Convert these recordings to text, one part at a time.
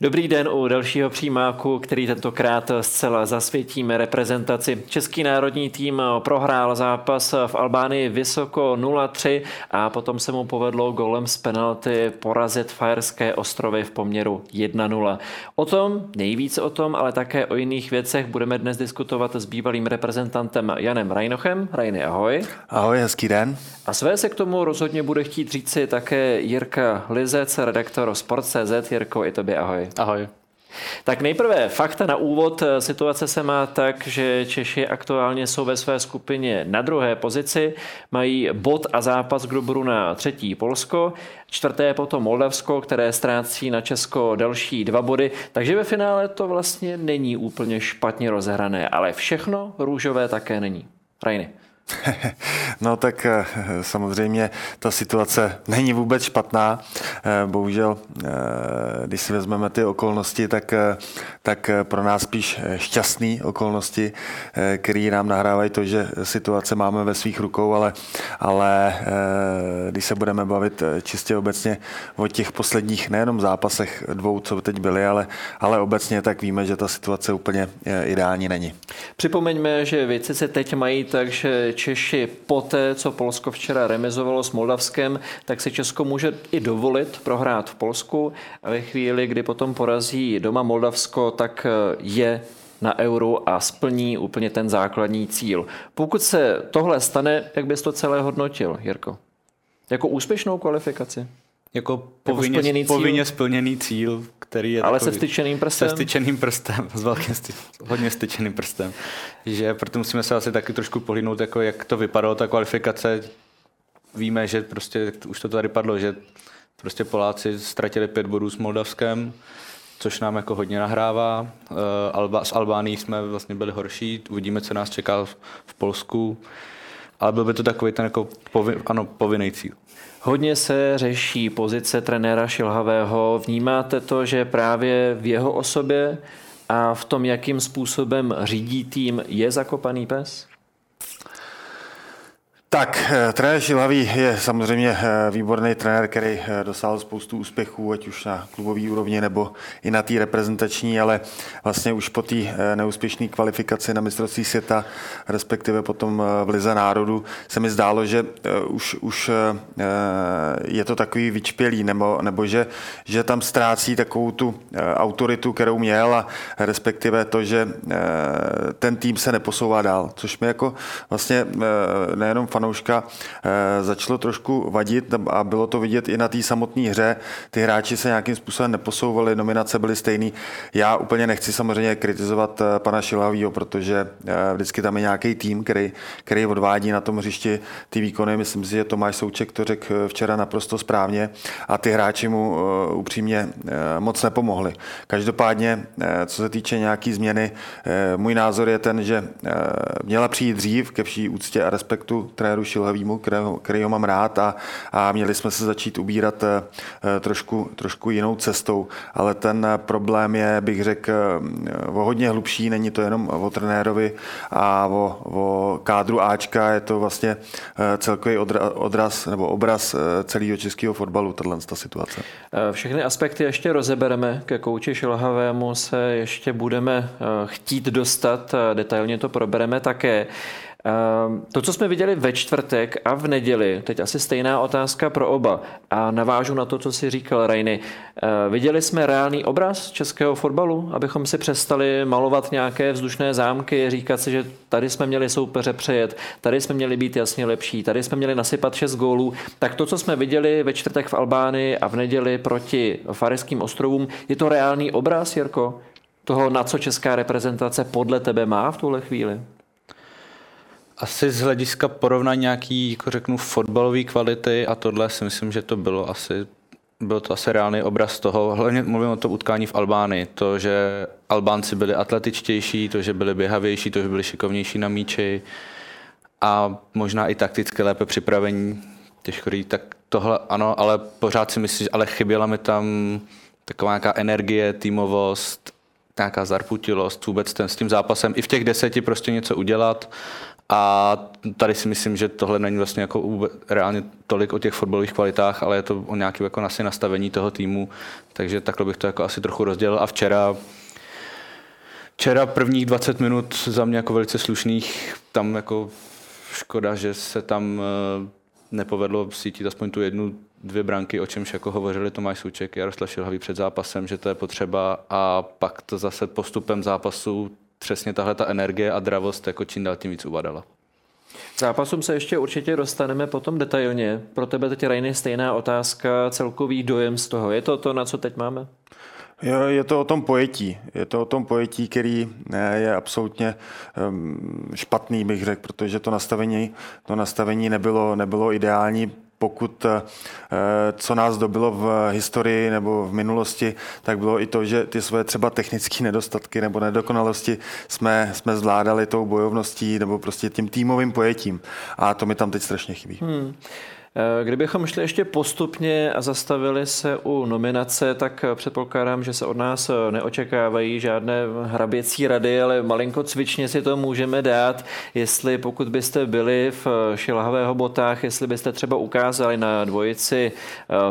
Dobrý den u dalšího přímáku, který tentokrát zcela zasvětíme reprezentaci. Český národní tým prohrál zápas v Albánii vysoko 0-3 a potom se mu povedlo golem z penalty porazit Fajerské ostrovy v poměru 1-0. O tom, nejvíce o tom, ale také o jiných věcech budeme dnes diskutovat s bývalým reprezentantem Janem Rajnochem. Rajny, ahoj. Ahoj, hezký den. A své se k tomu rozhodně bude chtít říci také Jirka Lizec, redaktor Sport.cz. Jirko, i tobě ahoj. Ahoj. Tak nejprve fakta na úvod. Situace se má tak, že Češi aktuálně jsou ve své skupině na druhé pozici, mají bod a zápas k dobru na třetí Polsko, čtvrté potom Moldavsko, které ztrácí na Česko další dva body, takže ve finále to vlastně není úplně špatně rozehrané, ale všechno růžové také není. Rajny. No tak eh, samozřejmě ta situace není vůbec špatná. Eh, bohužel, eh, když si vezmeme ty okolnosti, tak, tak pro nás spíš šťastné okolnosti, které nám nahrávají to, že situace máme ve svých rukou, ale, ale když se budeme bavit čistě obecně o těch posledních nejenom zápasech dvou, co teď byly, ale, ale obecně, tak víme, že ta situace úplně ideální není. Připomeňme, že věci se teď mají tak, že Češi poté, co Polsko včera remizovalo s Moldavskem, tak si Česko může i dovolit prohrát v Polsku a ve chvíli, kdy potom porazí doma Moldavsko, tak eh, je na euro a splní úplně ten základní cíl. Pokud se tohle stane, jak bys to celé hodnotil, Jirko? Jako úspěšnou kvalifikaci? Jako povinně, jako splněný cíl? povinně splněný cíl, který je Ale takový, se styčeným prstem? Se styčeným prstem, s velkým sty, hodně styčeným prstem. Že proto musíme se asi taky trošku pohlídnout, jako jak to vypadalo, ta kvalifikace. Víme, že prostě, už to tady padlo, že prostě Poláci ztratili pět bodů s Moldavskem, což nám jako hodně nahrává. Eh, Alba, s Albánií jsme vlastně byli horší, uvidíme, co nás čeká v, v Polsku. Ale byl by to takový ten jako povin, ano, povinný cíl. Hodně se řeší pozice trenéra Šilhavého. Vnímáte to, že právě v jeho osobě a v tom, jakým způsobem řídí tým, je zakopaný pes? Tak, eh, trenér Šilavý je samozřejmě eh, výborný trenér, který eh, dosáhl spoustu úspěchů, ať už na klubové úrovni nebo i na té reprezentační, ale vlastně už po té neúspěšné kvalifikaci na mistrovství světa, respektive potom v Lize národu, se mi zdálo, že už, už je to takový vyčpělý, nebo, nebo že, že tam ztrácí takovou tu autoritu, kterou měl a respektive to, že ten tým se neposouvá dál, což mi jako vlastně nejenom fanouška eh, začalo trošku vadit a bylo to vidět i na té samotné hře. Ty hráči se nějakým způsobem neposouvali, nominace byly stejné. Já úplně nechci samozřejmě kritizovat eh, pana Šilavýho, protože eh, vždycky tam je nějaký tým, který, který odvádí na tom hřišti ty výkony. Myslím si, že Tomáš Souček to řekl včera naprosto správně a ty hráči mu upřímně moc nepomohli. Každopádně, co se týče nějaký změny, můj názor je ten, že měla přijít dřív ke vší úctě a respektu trenéru Šilhavýmu, kterého, mám rád a, a měli jsme se začít ubírat eh, trošku, trošku jinou cestou, ale ten problém je, bych řekl, eh, o hodně hlubší, není to jenom o trenérovi a o, o kádru Ačka, je to vlastně eh, celkový odraz nebo obraz celého českého fotbalu, tato situace. Všechny aspekty ještě rozebereme, ke kouči Šilhavému se ještě budeme chtít dostat, detailně to probereme také. Ehm, to, co jsme viděli ve čtvrtek a v neděli, teď asi stejná otázka pro oba a navážu na to, co si říkal Rajny. Ehm, viděli jsme reálný obraz českého fotbalu, abychom si přestali malovat nějaké vzdušné zámky, říkat si, že tady jsme měli soupeře přejet, tady jsme měli být jasně lepší, tady jsme měli nasypat šest gólů. Tak to, co jsme viděli ve čtvrtek v Albánii a v neděli proti Fareským ostrovům, je to reálný obraz, Jirko? Toho, na co česká reprezentace podle tebe má v tuhle chvíli? Asi z hlediska porovnání nějaký, jako řeknu, fotbalové kvality a tohle si myslím, že to bylo asi byl to asi reálný obraz toho, hlavně mluvím o tom utkání v Albánii, to, že Albánci byli atletičtější, to, že byli běhavější, to, že byli šikovnější na míči a možná i takticky lépe připravení, těžko říct, tak tohle ano, ale pořád si myslím, ale chyběla mi tam taková nějaká energie, týmovost, nějaká zarputilost vůbec ten, s tím zápasem i v těch deseti prostě něco udělat a tady si myslím, že tohle není vlastně jako reálně tolik o těch fotbalových kvalitách, ale je to o nějakém jako asi nastavení toho týmu, takže takhle bych to jako asi trochu rozdělil. A včera Včera prvních 20 minut za mě jako velice slušných, tam jako škoda, že se tam eh, nepovedlo sítit aspoň tu jednu, dvě branky, o čemž jako hovořili Tomáš Souček, Jaroslav Šilhavý před zápasem, že to je potřeba a pak to zase postupem zápasu přesně tahle ta energie a dravost jako čím dál tím víc uvadala. Zápasům se ještě určitě dostaneme potom detailně. Pro tebe teď, Rajny, stejná otázka, celkový dojem z toho. Je to to, na co teď máme? Jo, je to o tom pojetí. Je to o tom pojetí, který eh, je absolutně ehm, špatný, bych řekl, protože to nastavení, to nastavení nebylo, nebylo ideální pokud eh, co nás dobilo v historii nebo v minulosti, tak bylo i to, že ty své třeba technické nedostatky nebo nedokonalosti jsme, jsme zvládali tou bojovností nebo prostě tím týmovým pojetím. A to mi tam teď strašně chybí. Hmm. Eh, kdybychom šli ještě postupně a zastavili se u nominace, tak předpokládám, že se od nás eh, neočekávají žádné hraběcí rady, ale malinko cvičně si to můžeme dát, jestli pokud byste byli v eh, šilhavého botách, jestli byste třeba ukázali na dvojici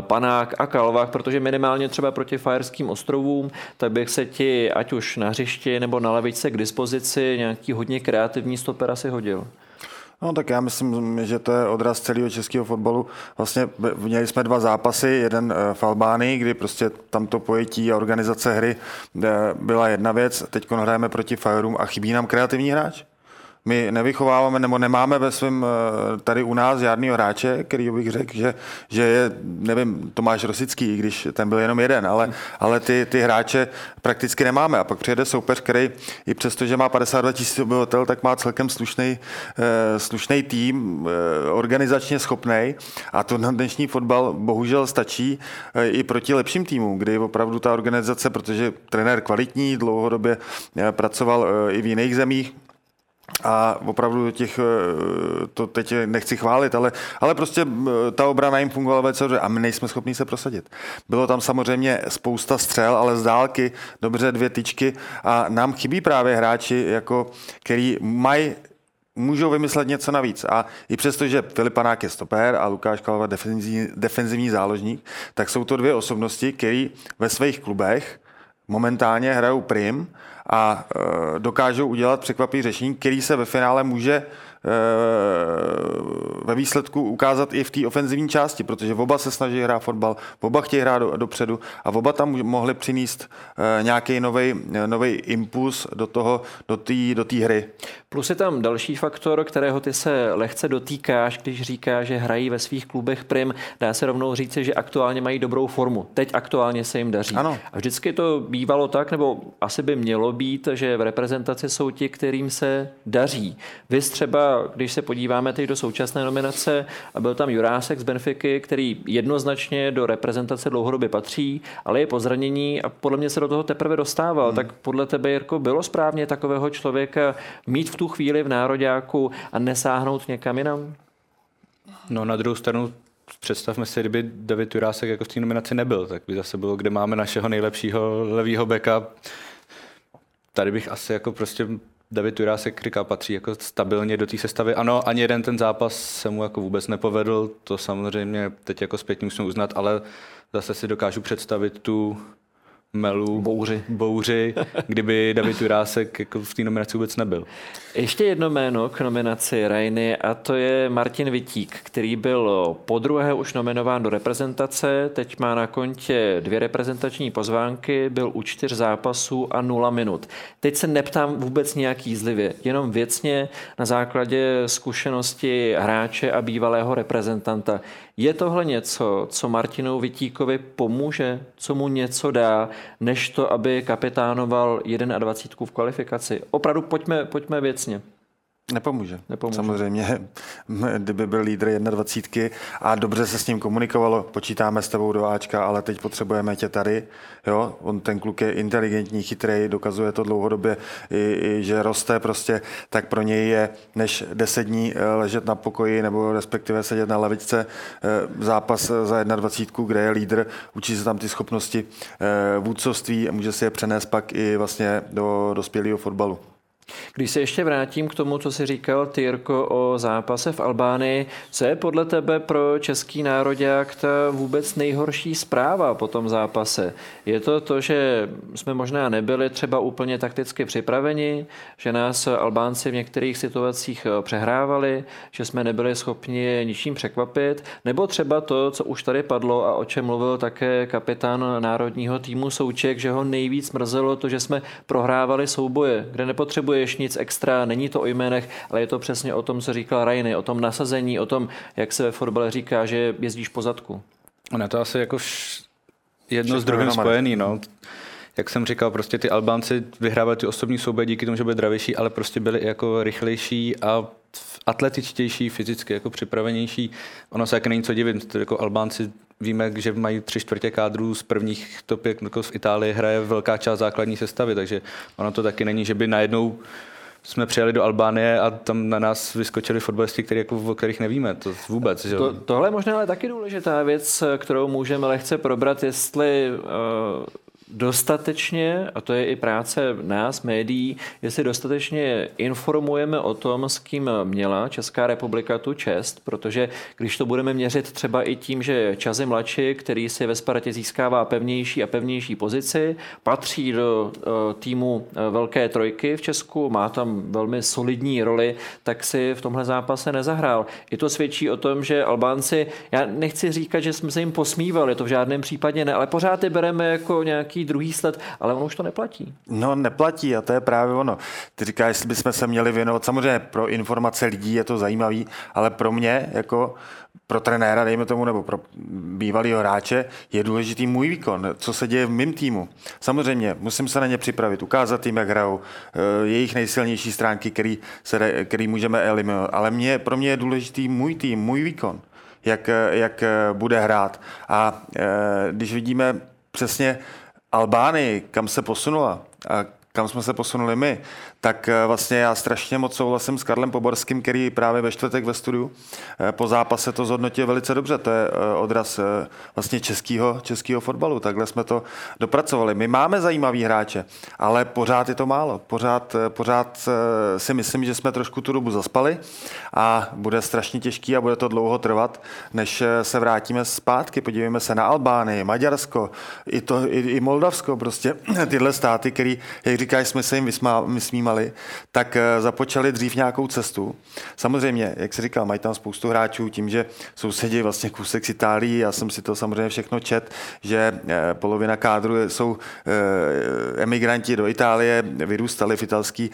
Panák a Kalvách, protože minimálně třeba proti Fajerským ostrovům, tak bych se ti ať už na hřišti nebo na lavičce k dispozici nějaký hodně kreativní stoper asi hodil. No tak já myslím, že to je odraz celého českého fotbalu. Vlastně měli jsme dva zápasy, jeden eh, v Albánii, kdy prostě tam to pojetí a organizace hry eh, byla jedna věc. Teď hrajeme proti Fireroom a chybí nám kreativní hráč. My nevychováváme nebo nemáme ve svém eh, tady u nás žádného hráče, který bych řekl, že, že je, nevím, Tomáš Rosický, když ten byl jenom jeden, ale, ale ty, ty hráče prakticky nemáme. A pak přijede soupeř, který i přesto, že má 52 tisíc obyvatel, tak má celkem slušný, eh, slušný tým, eh, organizačně schopný. A to na dnešní fotbal bohužel stačí i proti lepším týmům, kdy opravdu ta organizace, protože trenér kvalitní, dlouhodobě pracoval i v jiných zemích, a opravdu těch, eh, to teď nechci chválit, ale, ale prostě eh, ta obrana jim fungovala velice dobře a my nejsme schopni se prosadit. Bylo tam samozřejmě spousta střel, ale z dálky dobře dvě tyčky a nám chybí právě hráči, jako, který mají můžou vymyslet něco navíc. A i přesto, že Filipanák je stoper a Lukáš Kalva defenzivní, defenzivní záložník, tak jsou to dvě osobnosti, které ve svých klubech momentálně hrajou prim a e, dokážou udělat překvapivý řešení, který se ve finále může ve výsledku ukázat i v té ofenzivní části, protože oba se snaží hrát fotbal, oba chtějí hrát do, dopředu a oba tam mohli přinést eh, nějaký nový impuls do toho, do té do hry. Plus je tam další faktor, kterého ty se lehce dotýkáš, když říká, že hrají ve svých klubech prim. Dá se rovnou říct, že aktuálně mají dobrou formu. Teď aktuálně se jim daří. Ano. A vždycky to bývalo tak, nebo asi by mělo být, že v reprezentaci jsou ti, kterým se daří. Vy třeba když se podíváme teď do současné nominace, a byl tam Jurásek z Benfiky, který jednoznačně do reprezentace dlouhodobě patří, ale je po zranění a podle mě se do toho teprve dostával. Hmm. Tak podle tebe, Jirko, bylo správně takového člověka mít v tu chvíli v nároďáku a nesáhnout někam jinam? No na druhou stranu představme si, kdyby David Jurásek jako v té nominaci nebyl, tak by zase bylo, kde máme našeho nejlepšího levýho beka. Tady bych asi jako prostě David Jurásek říká, patří jako stabilně do té sestavy. Ano, ani jeden ten zápas se mu jako vůbec nepovedl, to samozřejmě teď jako zpětně musím uznat, ale zase si dokážu představit tu melu, bouři, bouři kdyby David Jurásek jako v té nominaci vůbec nebyl. Ještě jedno jméno k nominaci Rajny a to je Martin Vitík, který byl po druhé už nominován do reprezentace, teď má na kontě dvě reprezentační pozvánky, byl u čtyř zápasů a nula minut. Teď se neptám vůbec nějak jízlivě, jenom věcně na základě zkušenosti hráče a bývalého reprezentanta. Je tohle něco, co Martinu Vitíkovi pomůže, co mu něco dá, než to, aby kapitánoval 21 v kvalifikaci? Opravdu pojďme, pojďme věcně. Nepomůže. Nepomůže. Samozřejmě, kdyby byl lídr 21 a dobře se s ním komunikovalo, počítáme s tebou do Ačka, ale teď potřebujeme tě tady. Jo? On ten kluk je inteligentní, chytrý, dokazuje to dlouhodobě, i, i, že roste prostě, tak pro něj je, než 10 dní eh, ležet na pokoji nebo respektive sedět na lavičce, eh, zápas za 21, kde je lídr, učí se tam ty schopnosti eh, vůdcovství a může si je přenést pak i vlastně do dospělého fotbalu. Když se ještě vrátím k tomu, co jsi říkal, Tyrko, o zápase v Albánii, co je podle tebe pro český národák ta vůbec nejhorší zpráva po tom zápase? Je to to, že jsme možná nebyli třeba úplně takticky připraveni, že nás Albánci v některých situacích přehrávali, že jsme nebyli schopni ničím překvapit, nebo třeba to, co už tady padlo a o čem mluvil také kapitán národního týmu Souček, že ho nejvíc mrzelo to, že jsme prohrávali souboje, kde nepotřebuje nepotřebuješ nic extra, není to o jménech, ale je to přesně o tom, co říkal Rajny, o tom nasazení, o tom, jak se ve fotbale říká, že jezdíš po zadku. Ono to asi jako jedno s druhým spojený, no. Jak jsem říkal, prostě ty Albánci vyhrávali ty osobní souboje díky tomu, že byli dravější, ale prostě byli i jako rychlejší a atletičtější, fyzicky jako připravenější. Ono se jak není co divit, jako Albánci víme, že mají tři čtvrtě kádrů z prvních topek, jako v Itálii hraje velká část základní sestavy, takže ono to taky není, že by najednou jsme přijeli do Albánie a tam na nás vyskočili fotbalisti, který, jako, o kterých nevíme, to vůbec. Že? To, tohle je možná ale taky důležitá věc, kterou můžeme lehce probrat, jestli uh, dostatečně, a to je i práce nás, médií, jestli dostatečně informujeme o tom, s kým měla Česká republika tu čest, protože když to budeme měřit třeba i tím, že Čazy mladší, který si ve Spartě získává pevnější a pevnější pozici, patří do eh, týmu eh, Velké trojky v Česku, má tam velmi solidní roli, tak si v tomhle zápase nezahrál. I to svědčí o tom, že Albánci, já nechci říkat, že jsme se jim posmívali, to v žádném případě ne, ale pořád je bereme jako nějaký druhý sled, ale ono už to neplatí. No neplatí a to je právě ono. Ty říkáš, jestli bychom se měli věnovat, samozřejmě pro informace lidí je to zajímavý, ale pro mě jako pro trenéra, dejme tomu, nebo pro bývalého hráče, je důležitý můj výkon, co se děje v mém týmu. Samozřejmě, musím se na ně připravit, ukázat jim, jak hrajou, eh, jejich nejsilnější stránky, který, se, který můžeme eliminovat. Ale mě, pro mě je důležitý můj tým, můj výkon, jak, jak bude hrát. A eh, když vidíme přesně Albánii, kam se posunula a kam jsme se posunuli my, tak eh, vlastně já strašně moc souhlasím s Karlem Poborským, který právě ve čtvrtek ve studiu eh, po zápase to zhodnotil velice dobře. To je eh, odraz vlastně českého, českého fotbalu. Takhle jsme to dopracovali. My máme zajímavý hráče, ale pořád je to málo. Pořád, pořád si myslím, že jsme trošku tu dobu zaspali a bude strašně těžký a bude to dlouho trvat, než se vrátíme zpátky. Podívejme se na Albánii, Maďarsko, i, to, i, i Moldavsko, prostě tyhle státy, které, jak říkáš, jsme se jim vysmívali tak eh, započali dřív nějakou cestu. Samozřejmě, jak se říkal, mají tam spoustu hráčů tím, že sousedí vlastně kousek z Itálii, já jsem si to samozřejmě všechno čet, že eh, polovina kádru jsou eh, emigranti do Itálie, vyrůstali v italský,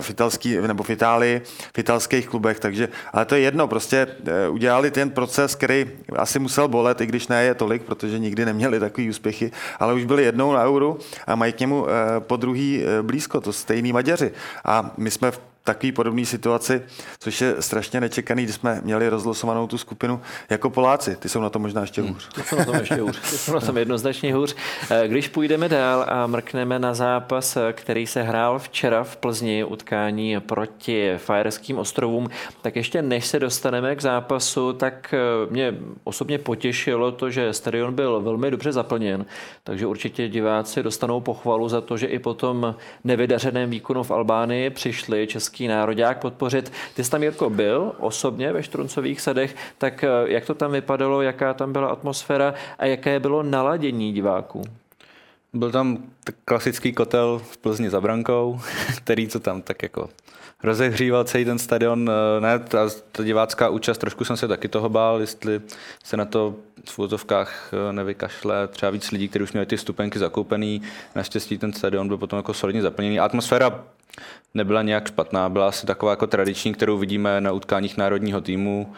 v italský nebo v Itálii, v italských klubech, takže, ale to je jedno, prostě udělali ten proces, který asi musel bolet, i když ne je tolik, protože nikdy neměli takový úspěchy, ale už byli jednou na euru a mají k němu po druhý blízko, to stejný Maďaři. A my jsme v takový podobné situaci, což je strašně nečekaný, když jsme měli rozlosovanou tu skupinu jako Poláci. Ty jsou na tom možná ještě hmm. hůř. Ty jsou na tom ještě hůř. Ty jsou na tom jednoznačně hůř. Eh, když půjdeme dál a mrkneme na zápas, eh, který se hrál včera v Plzni, utkání proti Fajerským ostrovům, tak ještě než se dostaneme k zápasu, tak eh, mě osobně potěšilo to, že stadion byl velmi dobře zaplněn, takže určitě diváci dostanou pochvalu za to, že i po tom nevydařeném výkonu v Albánii přišli český český národák podpořit. Ty jsi tam, Jirko, byl osobně ve Štruncových sadech, tak eh, jak to tam vypadalo, jaká tam byla atmosféra a jaké bylo naladění diváků? Byl tam klasický kotel v Plzni za brankou, který to tam tak jako rozehříval celý ten stadion. Eh, ne, ta, ta divácká účast, trošku jsem se taky toho bál, jestli se na to v úzovkách eh, nevykašle třeba víc lidí, kteří už měli ty stupenky zakoupený. Naštěstí ten stadion byl potom jako solidně zaplněný. Atmosféra nebyla nějak špatná, byla asi taková jako tradiční, kterou vidíme na utkáních národního týmu.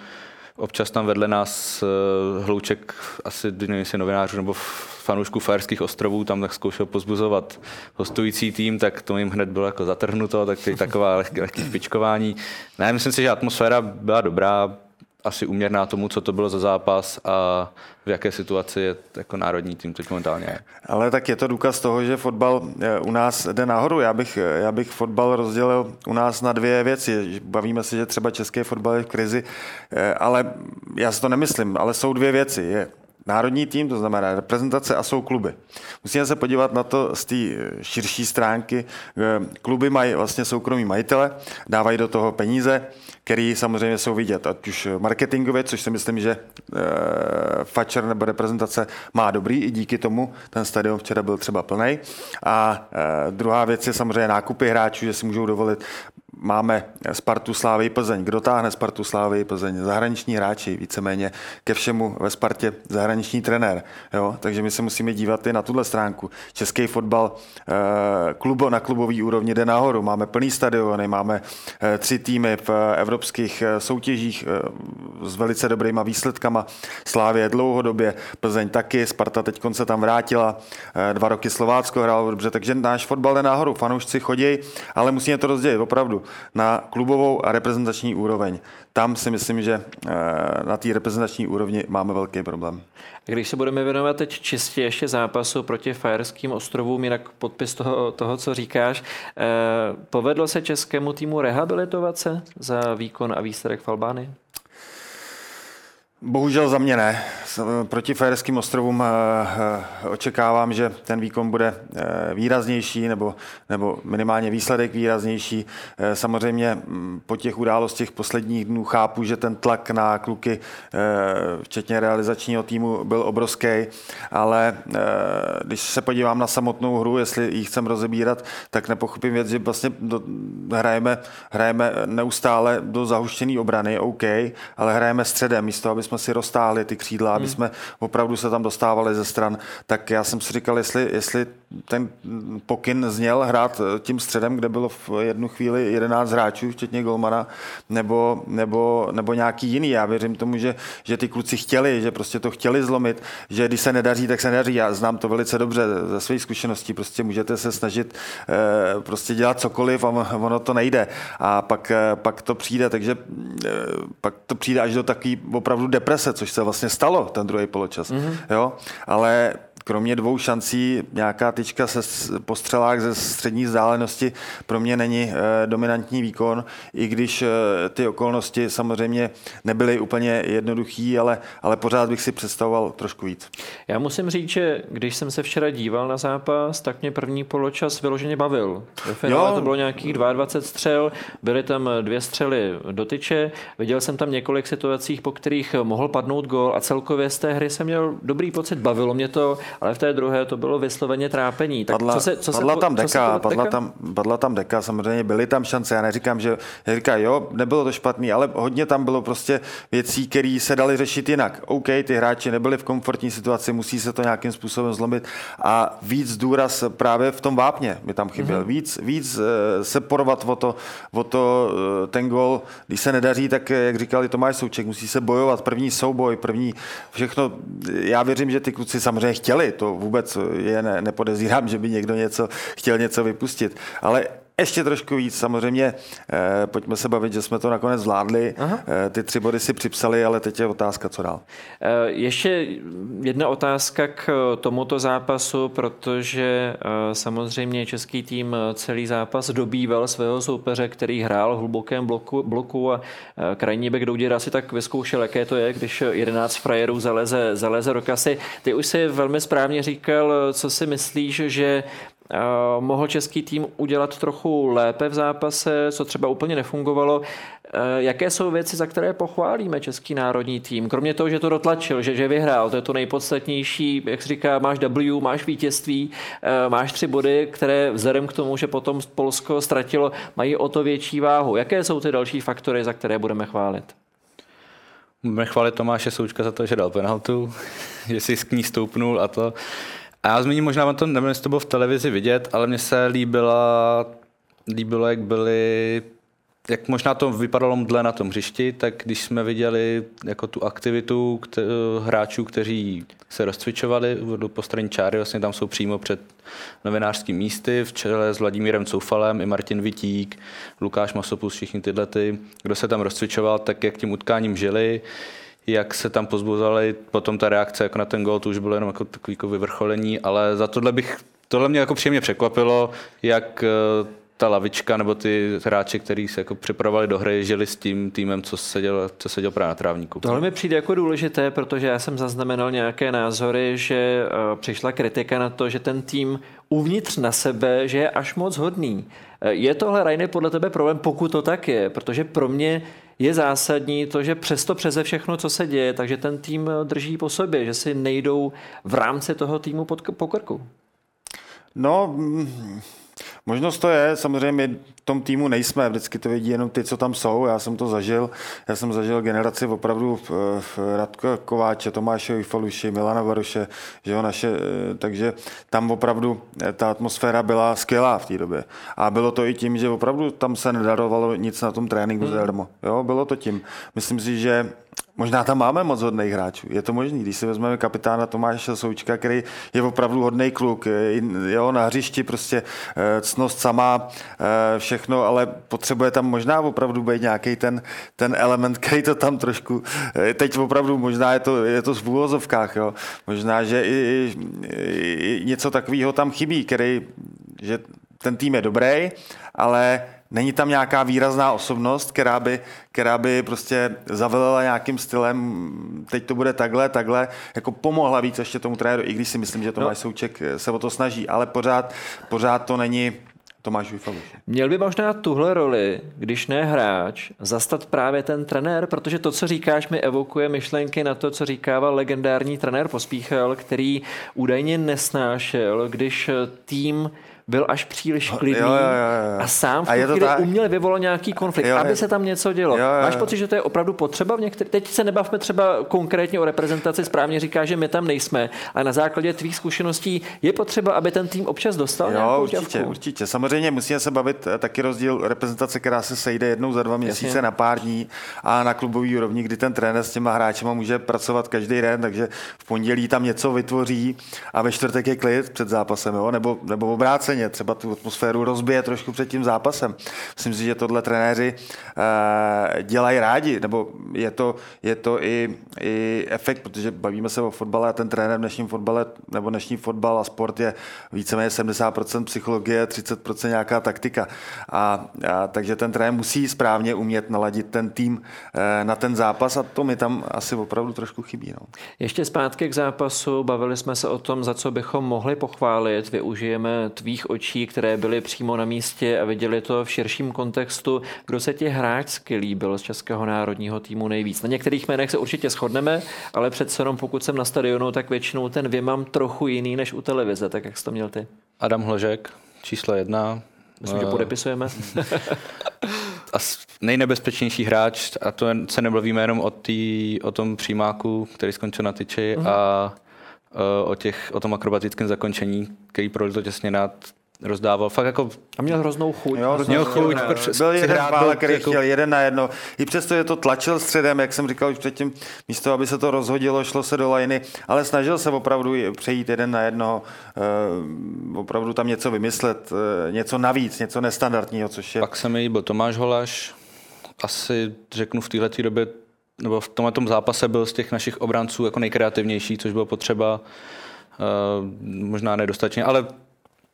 občas tam vedle nás uh, hlouček, asi nevím, novinářů nebo fanoušků Fajerských ostrovů, tam tak zkoušel pozbuzovat hostující tým, tak to jim hned bylo jako zatrhnuto, tak taková lehké, lehké špičkování. Ne, myslím si, že atmosféra byla dobrá, asi uměrná tomu, co to bylo za zápas a v jaké situaci je jako národní tým teď momentálně. Ale tak je to důkaz toho, že fotbal eh, u nás jde nahoru. Já bych, já bych fotbal rozdělil u nás na dvě věci. Bavíme se, že třeba český fotbal je v krizi, eh, ale já si to nemyslím, ale jsou dvě věci. Je národní tým, to znamená reprezentace a jsou kluby. Musíme se podívat na to z té eh, širší stránky. Kluby mají vlastně soukromí majitele, dávají do toho peníze, který samozřejmě jsou vidět, ať už marketingově, což si myslím, že e, Fatscher nebo reprezentace má dobrý, i díky tomu ten stadion včera byl třeba plný. A e, druhá věc je samozřejmě nákupy hráčů, že si můžou dovolit máme Spartu Slávy Plzeň. Kdo táhne Spartu Slávy Plzeň? Zahraniční hráči, víceméně ke všemu ve Spartě zahraniční trenér. Jo? Takže my se musíme dívat i na tuhle stránku. Český fotbal eh, klubo na klubový úrovni jde nahoru. Máme plný stadiony, máme eh, tři týmy v evropských eh, soutěžích s velice dobrýma výsledkama. Slávě dlouhodobě, Plzeň taky, Sparta teď se tam vrátila, dva roky Slovácko hrálo dobře, takže náš fotbal jde nahoru. Fanoušci chodí, ale musíme to rozdělit opravdu na klubovou a reprezentační úroveň. Tam si myslím, že eh, na té reprezentační úrovni máme velký problém. Když se budeme věnovat teď čistě ještě zápasu proti Fajerským ostrovům, jinak podpis toho, toho co říkáš, eh, povedlo se českému týmu rehabilitovat se za výkon a výsledek v Albánii? Bohužel za mě ne. Proti Fajerským ostrovům eh, eh, očekávám, že ten výkon bude eh, výraznější nebo, nebo minimálně výsledek výraznější. Samozřejmě mm, po těch událostech posledních dnů chápu, že ten tlak na kluky, včetně realizačního týmu, byl obrovský, ale když se podívám na samotnou hru, jestli ji chcem rozebírat, tak nepochopím věc, že vlastně do, hrajeme, hrajeme neustále do zahuštěné obrany, OK, ale hrajeme středem, místo aby jsme si roztáhli ty křídla, aby hmm. jsme opravdu se tam dostávali ze stran, tak já jsem si říkal, jestli, jestli ten pokyn zněl hrát tím středem, kde bylo v jednu chvíli 11 hráčů, včetně Golmana, nebo, nebo, nebo nějaký jiný. Já věřím tomu, že, že ty kluci chtěli, že prostě to chtěli zlomit, že když se nedaří, tak se nedaří. Já znám to velice dobře ze své zkušeností. Prostě můžete se snažit eh, prostě dělat cokoliv a ono to nejde. A pak, eh, pak to přijde, takže eh, pak to přijde až do takové opravdu deprese, což se vlastně stalo ten druhý poločas. Mm-hmm. Jo? Ale kromě dvou šancí nějaká tyčka se postřelák ze střední vzdálenosti pro mě není eh, dominantní výkon, i když eh, ty okolnosti samozřejmě nebyly úplně jednoduchý, ale, ale pořád bych si představoval trošku víc. Já musím říct, že když jsem se včera díval na zápas, tak mě první poločas vyloženě bavil. Ve finále jo. to bylo nějakých 22 střel, byly tam dvě střely do tyče, viděl jsem tam několik situací, po kterých mohl padnout gol a celkově z té hry jsem měl dobrý pocit, bavilo mě to ale v té druhé to bylo vysloveně trápení. Tak padla, co se, co padla se, tam deka, se padla, deka? Tam, padla tam deka, samozřejmě byly tam šance, já neříkám, že já říkám, jo, nebylo to špatný, ale hodně tam bylo prostě věcí, které se daly řešit jinak. OK, ty hráči nebyli v komfortní situaci, musí se to nějakým způsobem zlomit a víc důraz právě v tom vápně mi tam chyběl. Mm-hmm. Víc, víc eh, se porovat o to, o to eh, ten gol, když se nedaří, tak jak říkali Tomáš Souček, musí se bojovat, první souboj, první všechno. Já věřím, že ty kluci samozřejmě chtěli, to vůbec je ne, nepodezírám, že by někdo něco chtěl něco vypustit. Ale ještě trošku víc. Samozřejmě, eh, pojďme se bavit, že jsme to nakonec zvládli. Eh, ty tři body si připsali, ale teď je otázka, co dál. Eh, ještě jedna otázka k tomuto zápasu, protože eh, samozřejmě český tým celý zápas dobýval svého soupeře, který hrál v hlubokém bloku, bloku a eh, krajní back Douděra si tak vyzkoušel, jaké to je, když 11 frajerů zaleze, zaleze do kasy. Ty už si velmi správně říkal, co si myslíš, že Eh, mohl český tým udělat trochu lépe v zápase, co třeba úplně nefungovalo. Eh, jaké jsou věci, za které pochválíme český národní tým? Kromě toho, že to dotlačil, že, že vyhrál, to je to nejpodstatnější, jak říká, máš W, máš vítězství, eh, máš tři body, které vzhledem k tomu, že potom Polsko ztratilo, mají o to větší váhu. Jaké jsou ty další faktory, za které budeme chválit? Budeme chválit Tomáše Součka za to, že dal penaltu, že si k ní stoupnul a to. A já zmíním možná, to, nevím, jestli to bylo v televizi vidět, ale mně se líbila, líbilo, jak byli jak možná to vypadalo mdle na tom hřišti, tak když jsme viděli jako tu aktivitu kte- hráčů, kteří se rozcvičovali po straně čáry, vlastně tam jsou přímo před novinářským místy v čele s Vladimírem Coufalem i Martin Vitík, Lukáš Masopus, všichni tyhle, ty, kdo se tam rozcvičoval, tak jak tím utkáním žili, jak se tam pozbuzali, potom ta reakce jako na ten gol, to už bylo jenom jako takový jako vyvrcholení, ale za tohle bych, tohle mě jako příjemně překvapilo, jak ta lavička nebo ty hráči, kteří se jako připravovali do hry, žili s tím týmem, co se dělo, co se dělo právě na trávníku. Tohle mi přijde jako důležité, protože já jsem zaznamenal nějaké názory, že uh, přišla kritika na to, že ten tým uvnitř na sebe, že je až moc hodný. Uh, je tohle, Rajny, podle tebe problém, pokud to tak je? Protože pro mě je zásadní to, že přesto přeze všechno, co se děje, takže ten tým drží po sobě, že si nejdou v rámci toho týmu pod, po krku. No, Možnost to je, samozřejmě my v tom týmu nejsme, vždycky to vidí jenom ty, co tam jsou, já jsem to zažil, já jsem zažil generaci opravdu v, v Radko Kováče, Tomáše Ujfaluši, Milana Varuše, že jo, naše, takže tam opravdu ta atmosféra byla skvělá v té době. A bylo to i tím, že opravdu tam se nedarovalo nic na tom tréninku hmm. zadarmo. Jo, bylo to tím. Myslím si, že Možná tam máme moc hodných hráčů. Je to možný, když si vezmeme kapitána Tomáše Součka, který je opravdu hodný kluk. Jo, na hřišti prostě eh, cnost sama, eh, všechno, ale potřebuje tam možná opravdu být nějaký ten, ten element, který to tam trošku, eh, teď opravdu možná je to, je to v úvozovkách, jo. Možná, že i, i, i něco takového tam chybí, který, že ten tým je dobrý, ale Není tam nějaká výrazná osobnost, která by, která by prostě zavelela nějakým stylem, teď to bude takhle, takhle, jako pomohla víc ještě tomu trenéru, i když si myslím, že Tomáš no. Souček se o to snaží, ale pořád, pořád to není Tomáš Ujfaluš. Měl by možná tuhle roli, když ne hráč, zastat právě ten trenér, protože to, co říkáš, mi evokuje myšlenky na to, co říkával legendární trenér Pospíchal, který údajně nesnášel, když tým byl až příliš klidný jo, jo, jo, jo. a sám v tu chvíli tak... uměl vyvolat nějaký konflikt, jo, aby se tam něco dělo. Jo, jo, Máš pocit, že to je opravdu potřeba v některých... Teď se nebavme třeba konkrétně o reprezentaci, správně říká, že my tam nejsme, ale na základě tvých zkušeností je potřeba, aby ten tým občas dostal jo, nějakou určitě, ťavku. určitě. Samozřejmě musíme se bavit eh, taky rozdíl reprezentace, která se sejde jednou za dva měsíce Jasně. na pár dní a na klubový úrovni, kdy ten trenér s těma hráči může pracovat každý den, takže v pondělí tam něco vytvoří a ve čtvrtek je klid před zápasem, jo? Nebo, nebo obráceně obráceně, třeba tu atmosféru rozbije trošku před tím zápasem. Myslím si, že tohle trenéři uh, dělají rádi, nebo je to, je to i, i efekt, protože bavíme se o fotbale a ten trenér v dnešním fotbale, nebo dnešní fotbal a sport je víceméně 70% psychologie, 30% nějaká taktika. A, a takže ten trenér musí správně umět naladit ten tým uh, na ten zápas a to mi tam asi opravdu trošku chybí. No. Ještě zpátky k zápasu, bavili jsme se o tom, za co bychom mohli pochválit. Využijeme tvých očí, které byly přímo na místě a viděli to v širším kontextu, kdo se ti hráčsky líbil z českého národního týmu nejvíc. Na některých jménech se určitě shodneme, ale přece jenom pokud jsem na stadionu, tak většinou ten vě mám trochu jiný než u televize, tak jak jsi to měl ty? Adam Hložek, číslo jedna. Myslím, že eh, podepisujeme. a nejnebezpečnější hráč, a to se nebavíme jenom o, tý, o tom přímáku, který skončil na tyči, uh-huh. a o, těch, o tom akrobatickém zakončení, který prolito těsně nad rozdával. Fakt jako... A měl hroznou chuť. Jo, měl chuť. Byl jeden byl, který jako... chtěl jeden na jedno. I přesto je to tlačil středem, jak jsem říkal už předtím, místo, aby se to rozhodilo, šlo se do lajny, ale snažil se opravdu přejít jeden na jedno, uh, opravdu tam něco vymyslet, uh, něco navíc, něco nestandardního, což je... Pak se mi byl Tomáš Holaš, asi řeknu v této době, nebo v tomhle zápase byl z těch našich obranců jako nejkreativnější, což bylo potřeba, uh, možná nedostatečně, ale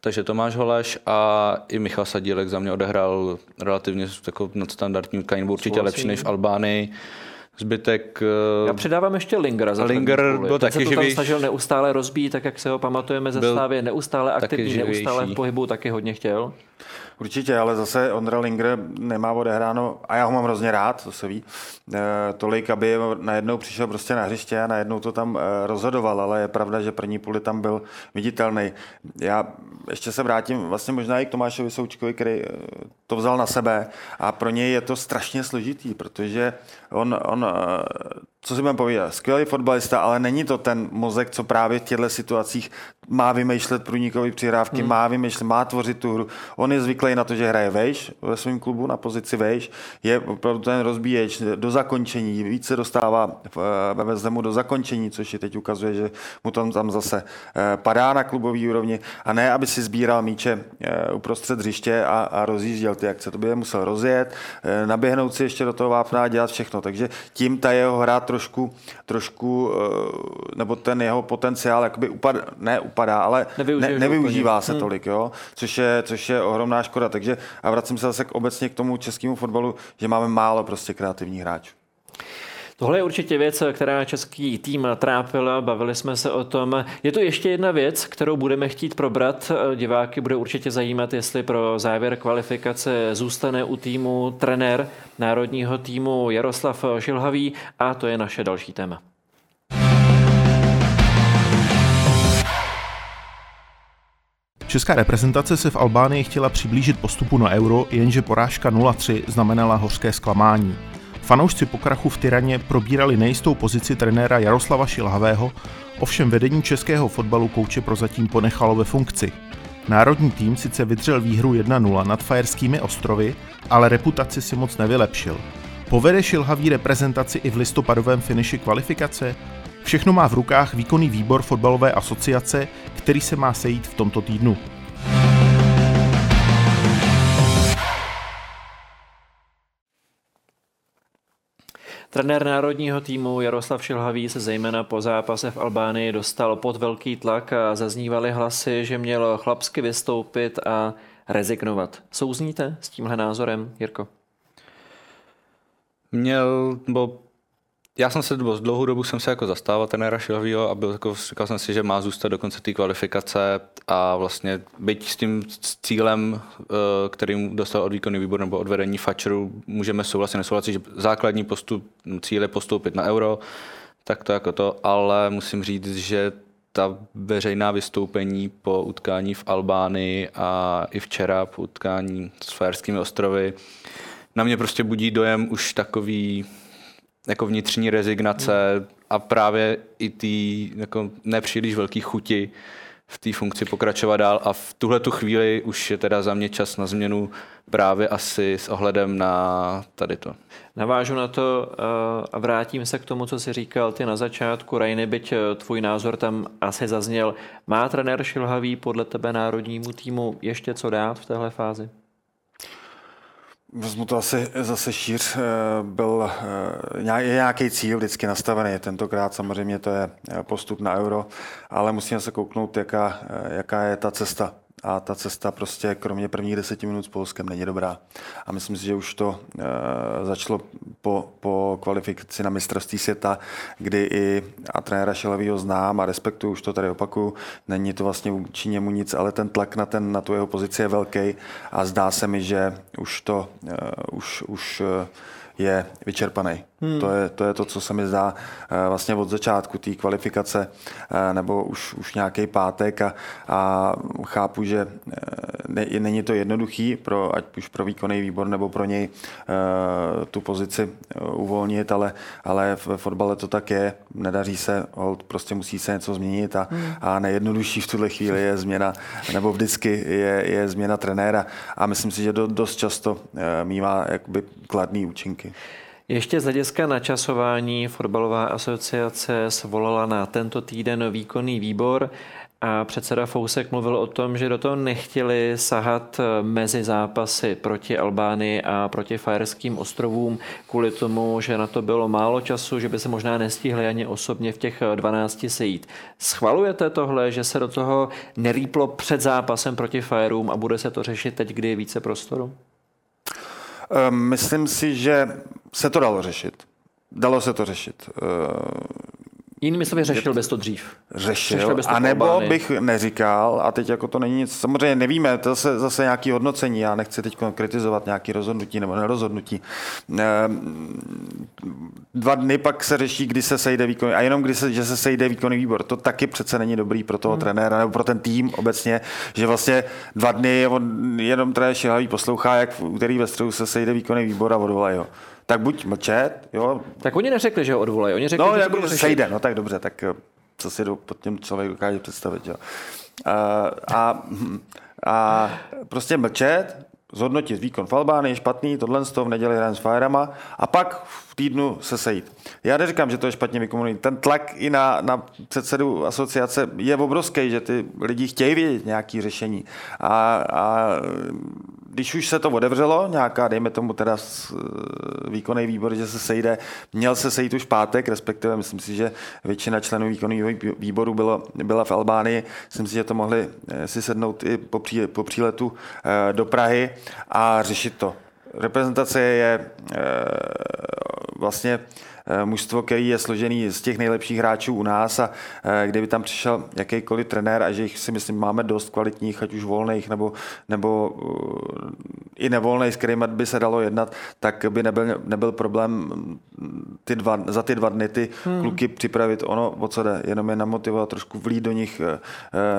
takže Tomáš Holeš a i Michal Sadílek za mě odehrál relativně jako nadstandardní utkání, určitě lepší než v Albánii. Zbytek... Já přidávám ještě Lingera. Za Linger byl taky se to živý. tam snažil neustále rozbít, tak jak se ho pamatujeme ze Slávy, neustále aktivní, neustále v pohybu, taky hodně chtěl. Určitě, ale zase Ondra Linger nemá odehráno, a já ho mám hrozně rád, to se ví, e, tolik, aby najednou přišel prostě na hřiště a najednou to tam e, rozhodoval, ale je pravda, že první půli tam byl viditelný. Já ještě se vrátím vlastně možná i k Tomášovi Součkovi, který to vzal na sebe a pro něj je to strašně složitý, protože on, on co si budeme povídat, skvělý fotbalista, ale není to ten mozek, co právě v těchto situacích má vymýšlet průnikové přihrávky, hmm. má vymýšlet, má tvořit tu hru. On je zvyklý na to, že hraje vejš ve svém klubu na pozici vejš, je opravdu ten rozbíječ do zakončení, více dostává ve Vezemu do zakončení, což je teď ukazuje, že mu tam, tam zase eh, padá na klubový úrovni a ne, aby si sbíral míče eh, uprostřed hřiště a, a rozjížděl ty akce. To by je musel rozjet, eh, naběhnout si ještě do toho vápna a dělat všechno. Takže tím ta jeho hra trošku, trošku nebo ten jeho potenciál jakoby upad, ne upadá, ale ne, nevyužívá se hmm. tolik, jo? Což, je, což je ohromná škoda. Takže a vracím se zase k, obecně k tomu českému fotbalu, že máme málo prostě kreativních hráčů. Tohle je určitě věc, která český tým trápila, bavili jsme se o tom. Je to ještě jedna věc, kterou budeme chtít probrat. Diváky bude určitě zajímat, jestli pro závěr kvalifikace zůstane u týmu trenér národního týmu Jaroslav Šilhavý a to je naše další téma. Česká reprezentace se v Albánii chtěla přiblížit postupu na euro, jenže porážka 0-3 znamenala hořké zklamání. Fanoušci po krachu v Tyraně probírali nejistou pozici trenéra Jaroslava Šilhavého, ovšem vedení českého fotbalu kouče prozatím ponechalo ve funkci. Národní tým sice vydřel výhru 1-0 nad Fajerskými ostrovy, ale reputaci si moc nevylepšil. Povede Šilhavý reprezentaci i v listopadovém finiši kvalifikace? Všechno má v rukách výkonný výbor fotbalové asociace, který se má sejít v tomto týdnu. Trenér národního týmu Jaroslav Šilhavý se zejména po zápase v Albánii dostal pod velký tlak a zaznívaly hlasy, že měl chlapsky vystoupit a rezignovat. Souzníte s tímhle názorem, Jirko? Měl, bo já jsem se, z dlouhou dobu jsem se jako zastával trenéra Šilhavýho a byl, jako, říkal jsem si, že má zůstat do konce té kvalifikace a vlastně byť s tím cílem, eh, kterým dostal od výkonný výbor nebo od vedení Fatcheru, můžeme souhlasit, nesouhlasit, že základní postup, cíl je postoupit na euro, tak to jako to, ale musím říct, že ta veřejná vystoupení po utkání v Albánii a i včera po utkání s Fajerskými ostrovy na mě prostě budí dojem už takový jako vnitřní rezignace a právě i ty jako nepříliš velký chuti v té funkci pokračovat dál a v tuhle tu chvíli už je teda za mě čas na změnu právě asi s ohledem na tady to. Navážu na to eh, a vrátím se k tomu, co jsi říkal ty na začátku. Rajny, byť eh, tvůj názor tam asi zazněl. Má trenér Šilhavý podle tebe národnímu týmu ještě co dát v téhle fázi? Vezmu to asi zase šíř. Eh, byl eh, je nějaký cíl vždycky nastavený. Tentokrát samozřejmě to je eh, postup na euro, ale musíme se kouknout, jaká, jaká je ta cesta a ta cesta prostě kromě prvních deseti minut s Polskem není dobrá. A myslím si, že už to e, začalo po, po kvalifikaci na mistrovství světa, kdy i a trenéra Šelavýho znám a respektuju, už to tady opakuju, není to vlastně vůči němu nic, ale ten tlak na, ten, na tu jeho pozici je velký a zdá se mi, že už to, e, už, už e, je vyčerpaný. Hmm. To, je, to je to, co se mi zdá eh, vlastně od začátku té kvalifikace eh, nebo už, už nějaký pátek a, a chápu, že eh, ne, není to jednoduchý, pro, ať už pro výkonný výbor nebo pro něj tu pozici uvolnit, ale, ale ve fotbale to tak je, nedaří se, hold, prostě musí se něco změnit a, hmm. a nejjednodušší v tuhle chvíli je změna, nebo vždycky je, je změna trenéra a myslím si, že do, dost často mývá jakoby kladný účinky. Ještě z hlediska načasování fotbalová asociace svolala na tento týden výkonný výbor a předseda Fousek mluvil o tom, že do toho nechtěli sahat mezi zápasy proti Albánii a proti Fajerským ostrovům kvůli tomu, že na to bylo málo času, že by se možná nestihli ani osobně v těch 12 sejít. Schvalujete tohle, že se do toho nerýplo před zápasem proti Fajerům a bude se to řešit teď, kdy je více prostoru? Ehm, myslím si, že se to dalo řešit. Dalo se to řešit. Jinými slovy, řešil bys to dřív. Řešil, bys to a nebo bych neříkal, a teď jako to není nic, samozřejmě nevíme, to je zase nějaké hodnocení, já nechci teď kritizovat nějaké rozhodnutí nebo nerozhodnutí. Ehm, dva dny pak se řeší, kdy se sejde výkonný, a jenom když se, že se sejde výkonný výbor, to taky přece není dobrý pro toho hmm. trenéra nebo pro ten tým obecně, že vlastně dva dny on jenom trenér Šilhavý poslouchá, jak v úterý ve středu se sejde výkonný výbor a odvolají ho tak buď mlčet, jo. Tak oni neřekli, že ho odvolají, oni řekli, no, že jak sejde, no tak dobře, tak eh, co si do, pod tím člověk dokáže představit. Jo. A, a, a prostě mlčet, zhodnotit výkon v Albánii, špatný, tohle z toho v neděli hrajeme s Firema a pak v týdnu se sejít. Já neříkám, že to je špatně vykomunikovat. Ten tlak i na, na předsedu asociace je obrovský, že ty lidi chtějí vědět nějaké řešení. A, a když už se to odevřelo, nějaká, dejme tomu teda výkonný výbor, že se sejde, měl se sejít už pátek, respektive myslím si, že většina členů výkonného výboru bylo, byla v Albánii. Myslím si, že to mohli eh, si sednout i po, pří, po příletu eh, do Prahy a řešit to. Reprezentace je eh, vlastně Eh, mužstvo, který je složený z těch nejlepších hráčů u nás a eh, kdyby tam přišel jakýkoliv trenér a že jich si myslím máme dost kvalitních, ať už volných nebo, nebo eh, i nevolných, s kterými by se dalo jednat, tak by nebyl, nebyl problém mm, ty dva, za ty dva dny ty hmm. kluky připravit ono, o co jde, jenom je namotivovat, trošku vlít do nich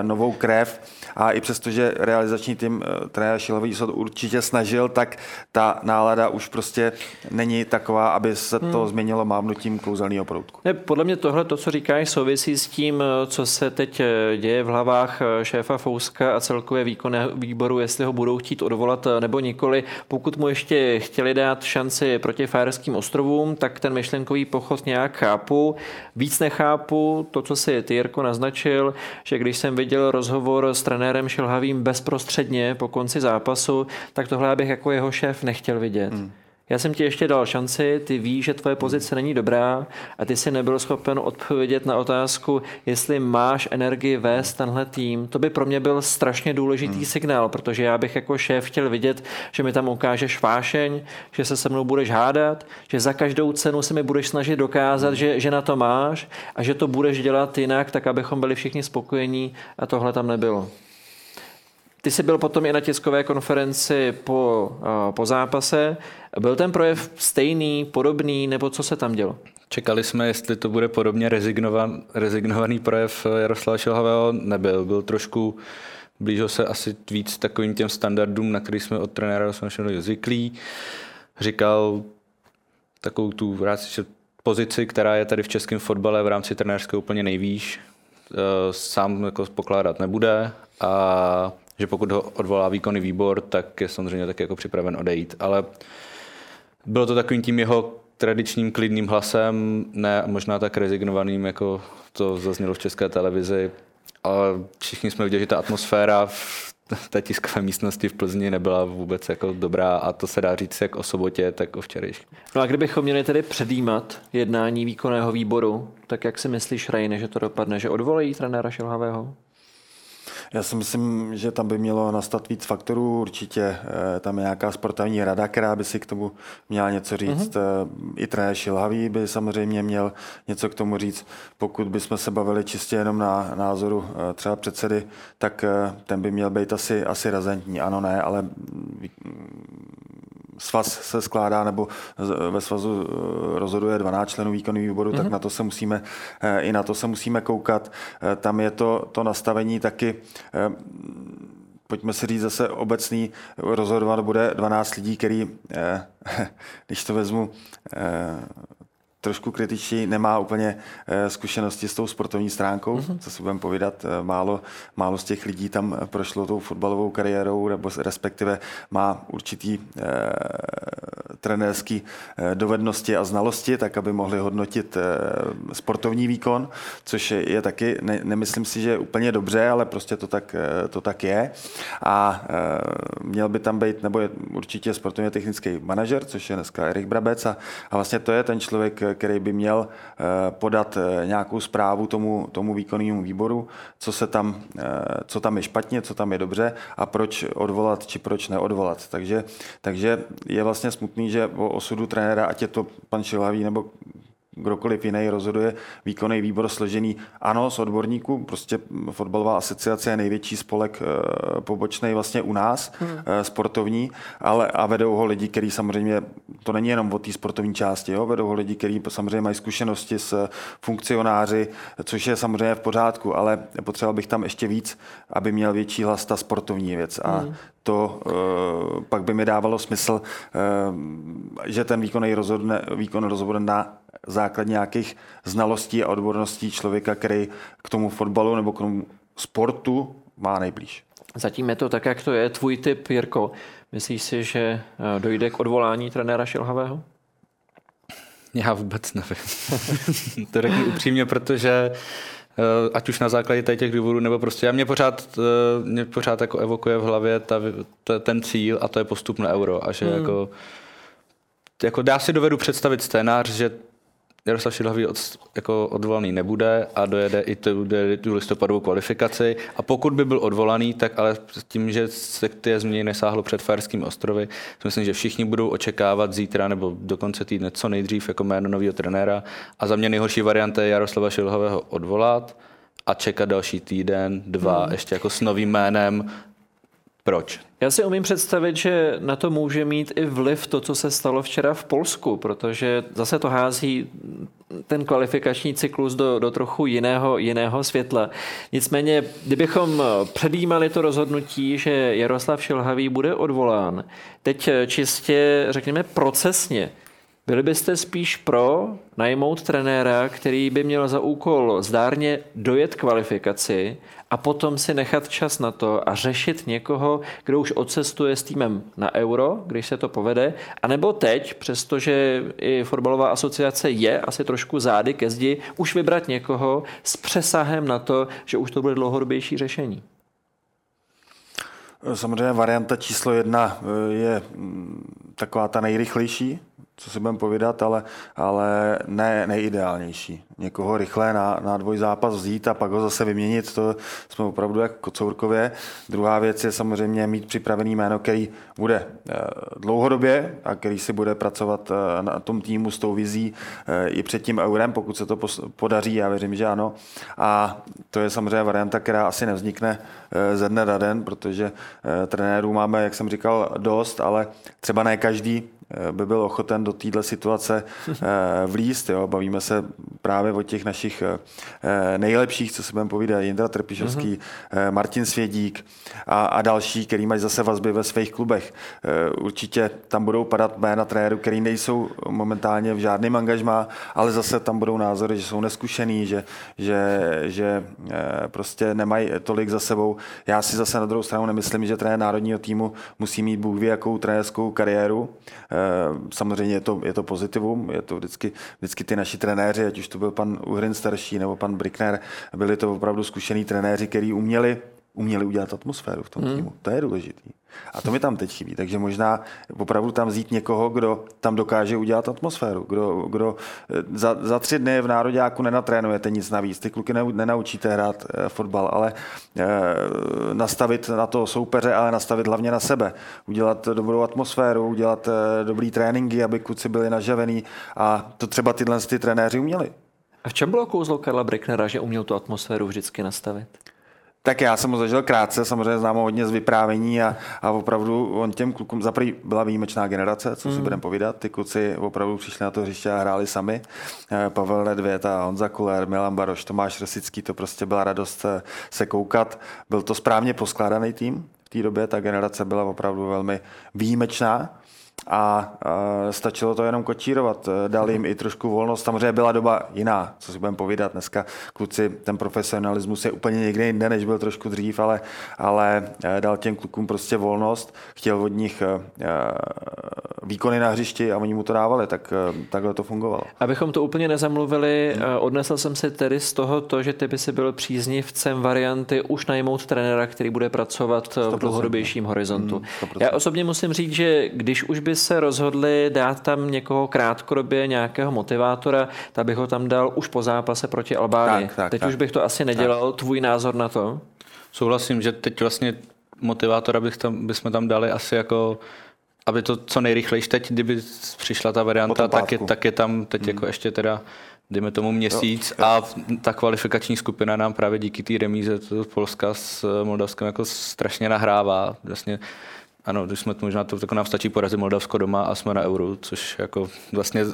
novou krev a i přesto, že realizační tým trenéra Šilový se určitě snažil, tak ta nálada už prostě není taková, aby se to hmm. změnilo mávnutím kouzelného proutku. Ne, podle mě tohle, to, co říkáš, souvisí s tím, co se teď eh, děje v hlavách eh, šéfa Fouska a celkově výkonného výboru, jestli ho budou chtít odvolat eh, nebo nikoli. Pokud mu ještě chtěli dát šanci proti Fajerským ostrovům, tak ten myšlenkový pochod nějak chápu. Víc nechápu to, co si ty, Jirko, naznačil, že když jsem viděl rozhovor s trenérem Šilhavým bezprostředně po konci zápasu, tak tohle bych jako jeho šéf nechtěl vidět. Hmm. Já jsem ti ještě dal šanci, ty víš, že tvoje pozice není dobrá a ty jsi nebyl schopen odpovědět na otázku, jestli máš energii vést tenhle tým. To by pro mě byl strašně důležitý hmm. signál, protože já bych jako šéf chtěl vidět, že mi tam ukážeš vášeň, že se se mnou budeš hádat, že za každou cenu se mi budeš snažit dokázat, hmm. že, že na to máš a že to budeš dělat jinak, tak abychom byli všichni spokojení a tohle tam nebylo. Ty jsi byl potom i na tiskové konferenci po, po zápase. Byl ten projev stejný, podobný, nebo co se tam dělo? Čekali jsme, jestli to bude podobně rezignovan, rezignovaný projev Jaroslava Šilhavého. Nebyl, byl trošku, blížil se asi víc takovým těm standardům, na který jsme od trenéra jsme zvyklí. Říkal takovou tu ráci, pozici, která je tady v českém fotbale v rámci trenérského úplně nejvýš, eh, sám jako pokládat nebude a že pokud ho odvolá výkonný výbor, tak je samozřejmě taky jako připraven odejít. Ale bylo to takovým tím jeho tradičním klidným hlasem, ne možná tak rezignovaným, jako to zaznělo v české televizi, ale všichni jsme viděli, že ta atmosféra v té tiskové místnosti v Plzni nebyla vůbec jako dobrá a to se dá říct jak o sobotě, tak o včerejšku. No a kdybychom měli tedy předjímat jednání výkonného výboru, tak jak si myslíš, Rajne, že to dopadne, že odvolají trenéra Šilhavého? Já si myslím, že tam by mělo nastat víc faktorů. Určitě eh, tam je nějaká sportovní rada, která by si k tomu měla něco říct. Mm-hmm. I trenér Šilhavý by samozřejmě měl něco k tomu říct. Pokud bychom se bavili čistě jenom na názoru eh, třeba předsedy, tak ten by měl být asi, asi razentní. Ano, ne, ale svaz se skládá, nebo ve svazu eh, rozhoduje 12 členů výkonného výboru, mm-hmm. tak mhm. na to se musíme, eh, i na to se musíme koukat. Eh, tam je to, to nastavení taky pojďme si říct zase obecný, rozhodovat bude 12 lidí, který, když to vezmu trošku kritičtěji, nemá úplně eh, zkušenosti s tou sportovní stránkou, mm-hmm. co si budeme povídat. Eh, málo, málo z těch lidí tam prošlo tou fotbalovou kariérou, nebo respektive má určitý eh, trenérský eh, dovednosti a znalosti, tak aby mohli hodnotit eh, sportovní výkon, což je, je taky, ne, nemyslím si, že úplně dobře, ale prostě to tak, eh, to tak je. A měl by tam být, nebo je určitě sportovně technický manažer, což je dneska Erik Brabec a, a vlastně to je ten člověk, který by měl podat nějakou zprávu tomu, tomu výkonnému výboru, co se tam, co tam je špatně, co tam je dobře a proč odvolat, či proč neodvolat. Takže, takže je vlastně smutný, že o osudu trenéra, ať je to pan Šilavý nebo kdokoliv jiný rozhoduje výkonný výbor složený, ano, z odborníků, prostě fotbalová asociace je největší spolek e, pobočný vlastně u nás, hmm. e, sportovní, ale a vedou ho lidi, kteří samozřejmě, to není jenom o té sportovní části, jo, vedou ho lidi, kteří samozřejmě mají zkušenosti s funkcionáři, což je samozřejmě v pořádku, ale potřeboval bych tam ještě víc, aby měl větší hlas ta sportovní věc. A hmm to uh, pak by mi dávalo smysl, uh, že ten výkon rozhodne, výkon rozhodne na základ nějakých znalostí a odborností člověka, který k tomu fotbalu nebo k tomu sportu má nejblíž. Zatím je to tak, jak to je. Tvůj typ, Jirko, myslíš si, že eh, dojde k odvolání trenéra Šilhavého? Já vůbec nevím. to řeknu upřímně, protože eh, ať už na základě těch důvodů, nebo prostě já mě pořád, eh, mě pořád jako evokuje v hlavě ta, ta, ten cíl a to je postup na euro a že hmm. jako, jako já si dovedu představit scénář, že Jaroslav Šilhavý od, jako odvolaný nebude a dojede i tu, tu listopadovou kvalifikaci. A pokud by byl odvolaný, tak ale tím, že se ty změny nesáhlo před Fajerskými ostrovy, myslím, že všichni budou očekávat zítra nebo do konce týdne co nejdřív jako jméno nového trenéra. A za mě nejhorší varianta je Jaroslava Šilhavého odvolat a čekat další týden, dva, hmm. ještě jako s novým jménem proč? Já si umím představit, že na to může mít i vliv to, co se stalo včera v Polsku, protože zase to hází ten kvalifikační cyklus do, do trochu jiného, jiného světla. Nicméně, kdybychom předjímali to rozhodnutí, že Jaroslav Šilhavý bude odvolán, teď čistě, řekněme, procesně, byli byste spíš pro najmout trenéra, který by měl za úkol zdárně dojet kvalifikaci a potom si nechat čas na to a řešit někoho, kdo už odcestuje s týmem na euro, když se to povede, anebo teď, přestože i fotbalová asociace je asi trošku zády ke zdi, už vybrat někoho s přesahem na to, že už to bude dlouhodobější řešení. Samozřejmě varianta číslo jedna eh, je mm, taková ta nejrychlejší, co si budeme povídat, ale, ale ne nejideálnější. Někoho rychle na, na dvoj zápas vzít a pak ho zase vyměnit, to jsme opravdu jako kocourkově. Druhá věc je samozřejmě mít připravený jméno, který bude eh, dlouhodobě a který si bude pracovat eh, na tom týmu s tou vizí eh, i před tím eurem, pokud se to podaří, já věřím, že ano. A to je samozřejmě varianta, která asi nevznikne ze dne na den, protože trenérů máme, jak jsem říkal, dost, ale třeba ne každý by byl ochoten do téhle situace eh, vlíst. Jo. Bavíme se právě o těch našich eh, nejlepších, co si budeme povídat, Jindra Trpišovský, uh-huh. Martin Svědík a, a další, který mají zase vazby ve svých klubech. Určitě tam budou padat jména trenérů, který nejsou momentálně v žádném angažmá, ale zase tam budou názory, že jsou neskušený, že, že, že prostě nemají tolik za sebou. Já si zase na druhou stranu nemyslím, že trenér národního týmu musí mít Bůh ví jakou trenérskou kariéru Eh, samozřejmě je to, je to pozitivum, je to vždycky, vždycky ty naši trenéři, ať už to byl pan Uhrin starší nebo pan Brickner, byli to opravdu zkušení trenéři, kteří uměli uměli udělat atmosféru v tom hmm. týmu. To je důležitý. A to mi tam teď chybí. Takže možná opravdu tam vzít někoho, kdo tam dokáže udělat atmosféru. Kdo, kdo eh, za, za tři dny v Nároďáku nenatrénujete nic navíc. Ty kluky nenaučíte hrát e, fotbal, ale e, nastavit na to soupeře, ale nastavit hlavně na sebe. Udělat dobrou atmosféru, udělat dobrý tréninky, aby kluci byli nažavení. A to třeba tyhle ty trenéři uměli. A v čem bylo kouzlo Karla Bricknera, že uměl tu atmosféru vždycky nastavit? Tak já jsem ho zažil krátce, samozřejmě znám ho hodně z vyprávění a, a opravdu on těm klukům, za byla výjimečná generace, co si mm. budeme povídat, ty kluci opravdu přišli na to hřiště a hráli sami. Eh, Pavel Nedvěd a Honza Kuler, Milan Baroš, Tomáš Rosický, to prostě byla radost eh, se koukat. Byl to správně poskládaný tým, v té době ta generace byla opravdu velmi výjimečná a stačilo to jenom kočírovat. Dal jim i trošku volnost. Samozřejmě byla doba jiná, co si budeme povídat. Dneska kluci, ten profesionalismus je úplně někde jinde, než byl trošku dřív, ale, ale eh, dal těm klukům prostě volnost. Chtěl od nich eh, eh, výkony na hřišti a oni mu to dávali, tak takhle to fungovalo. Abychom to úplně nezamluvili, hmm. odnesl jsem si tedy z toho to, že ty by si byl příznivcem varianty už najmout trenéra, který bude pracovat v dlouhodobějším horizontu. Hmm, Já osobně musím říct, že když už by se rozhodli dát tam někoho krátkodobě, nějakého motivátora, tak bych ho tam dal už po zápase proti Albánii. Tak, tak, teď tak. už bych to asi nedělal. Tak. Tvůj názor na to? Souhlasím, že teď vlastně motivátora bych tam, bychom tam dali asi jako aby to co nejrychleji teď, kdyby přišla ta varianta, tak je, tak je tam teď hmm. jako ještě teda dejme tomu měsíc jo, jo. a ta kvalifikační skupina nám právě díky té remíze Polska s Moldavskem jako strašně nahrává. Vlastně ano, když jsme možná to jako nám stačí porazit Moldavsko doma a jsme na euro, což jako vlastně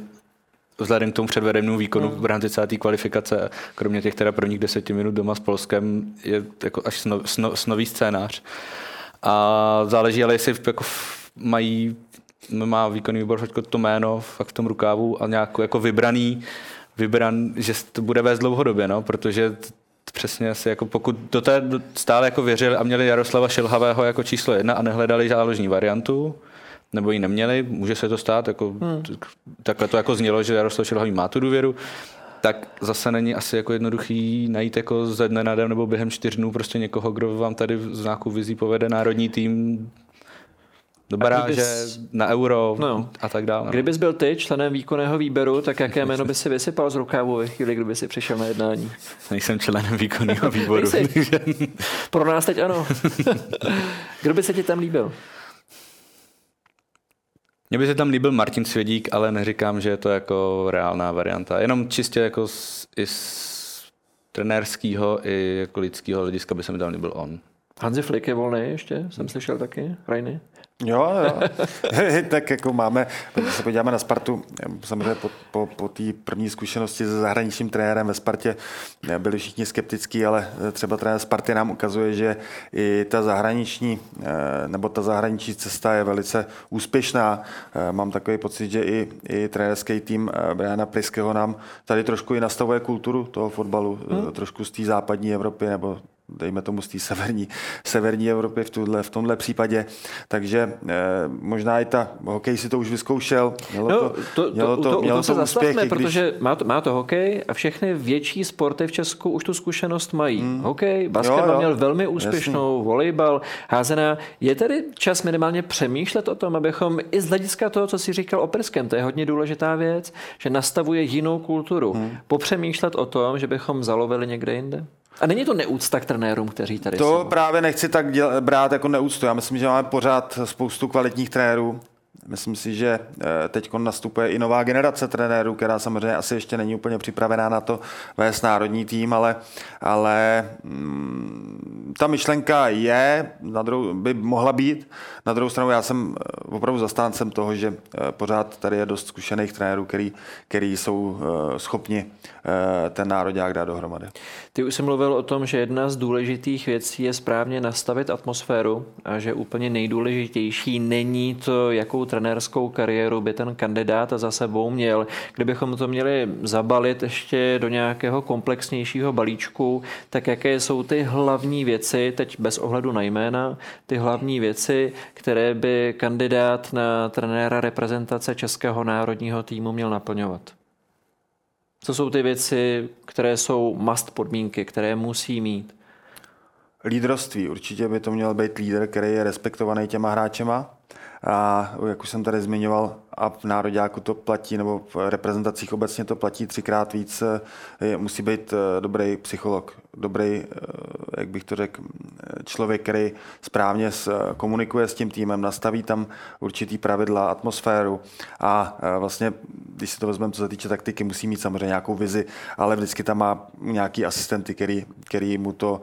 vzhledem k tomu předvedenému výkonu mm. v rámci celé té kvalifikace, kromě těch teda prvních deseti minut doma s Polskem, je jako až sno, sno, snový scénář. A záleží ale, jestli jako mají, má výkonný výbor to jméno fakt v tom rukávu a nějak jako vybraný, vybran, že to bude vést dlouhodobě, no, protože přesně asi jako pokud do té stále jako věřili a měli Jaroslava Šilhavého jako číslo jedna a nehledali záložní variantu, nebo ji neměli, může se to stát, jako, hmm. takhle to jako znělo, že Jaroslav Šilhavý má tu důvěru, tak zase není asi jako jednoduchý najít jako ze dne na den nebo během čtyř dnů prostě někoho, kdo vám tady z nějakou vizí povede národní tým do baráže, na euro no a tak dále. Kdybys byl ty členem výkonného výběru, tak jaké jméno by si vysypal z rukávu ve chvíli, kdyby si přišel na jednání? Nejsem členem výkonného výboru. Pro nás teď ano. Kdo by se ti tam líbil? Mně by se tam líbil Martin Svědík, ale neříkám, že je to jako reálná varianta. Jenom čistě jako z, i z trenérského i jako lidského hlediska by se mi tam líbil on. Hanzi Flick je volný ještě, jsem slyšel taky, Rajny. Jo, jo. tak jako máme, když se podíváme na Spartu, samozřejmě po, po, po té první zkušenosti se zahraničním trenérem ve Spartě byli všichni skeptický, ale třeba trenér Sparty nám ukazuje, že i ta zahraniční, eh, nebo ta zahraniční cesta je velice úspěšná. Eh, mám takový pocit, že i, i trenérský tým eh, Briana Priského nám tady trošku i nastavuje kulturu toho fotbalu, hmm. trošku z té západní Evropy nebo dejme tomu z té severní, severní Evropy v, tuhle, v tomhle případě. Takže eh, možná i ta hokej si to už vyzkoušel. Mělo no, to, to, mělo to, to, mělo to, to, úspěch, když... protože má to, má to hokej a všechny větší sporty v Česku už tu zkušenost mají. Hmm. Hokej, basketbal měl velmi úspěšnou, Jasný. volejbal, házená. Je tedy čas minimálně přemýšlet o tom, abychom i z hlediska toho, co si říkal o Perskem, to je hodně důležitá věc, že nastavuje jinou kulturu. Hmm. Popřemýšlet o tom, že bychom zalovili někde jinde? A není to neúcta k trenérům, kteří tady To jsou? právě nechci tak děl- brát jako neúctu. Já myslím, že máme pořád spoustu kvalitních trenérů. Myslím si, že eh, teď nastupuje i nová generace trenérů, která samozřejmě asi ještě není úplně připravená na to vést národní tým, ale, ale mm, ta myšlenka je, na druhou, by mohla být. Na druhou stranu já jsem eh, opravdu zastáncem toho, že eh, pořád tady je dost zkušených trenérů, který, který jsou schopni ten národák dát dohromady. Ty už jsi mluvil o tom, že jedna z důležitých věcí je správně nastavit atmosféru a že úplně nejdůležitější není to, jakou trenérskou kariéru by ten kandidát za sebou měl. Kdybychom to měli zabalit ještě do nějakého komplexnějšího balíčku, tak jaké jsou ty hlavní věci, teď bez ohledu na jména, ty hlavní věci, které by kandidát na trenéra reprezentace Českého národního týmu měl naplňovat? Co jsou ty věci, které jsou must podmínky, které musí mít? Lídroství. Určitě by to měl být lídr, který je respektovaný těma hráčema. A jak už jsem tady zmiňoval, a v nároďáku to platí, nebo v reprezentacích obecně to platí třikrát víc, musí být eh, dobrý psycholog, dobrý, eh, jak bych to řekl, člověk, který správně komunikuje s tím týmem, nastaví tam určitý pravidla, atmosféru a eh, vlastně, když si to vezmeme, co se týče taktiky, musí mít samozřejmě nějakou vizi, ale vždycky tam má nějaký asistenty, který, který mu to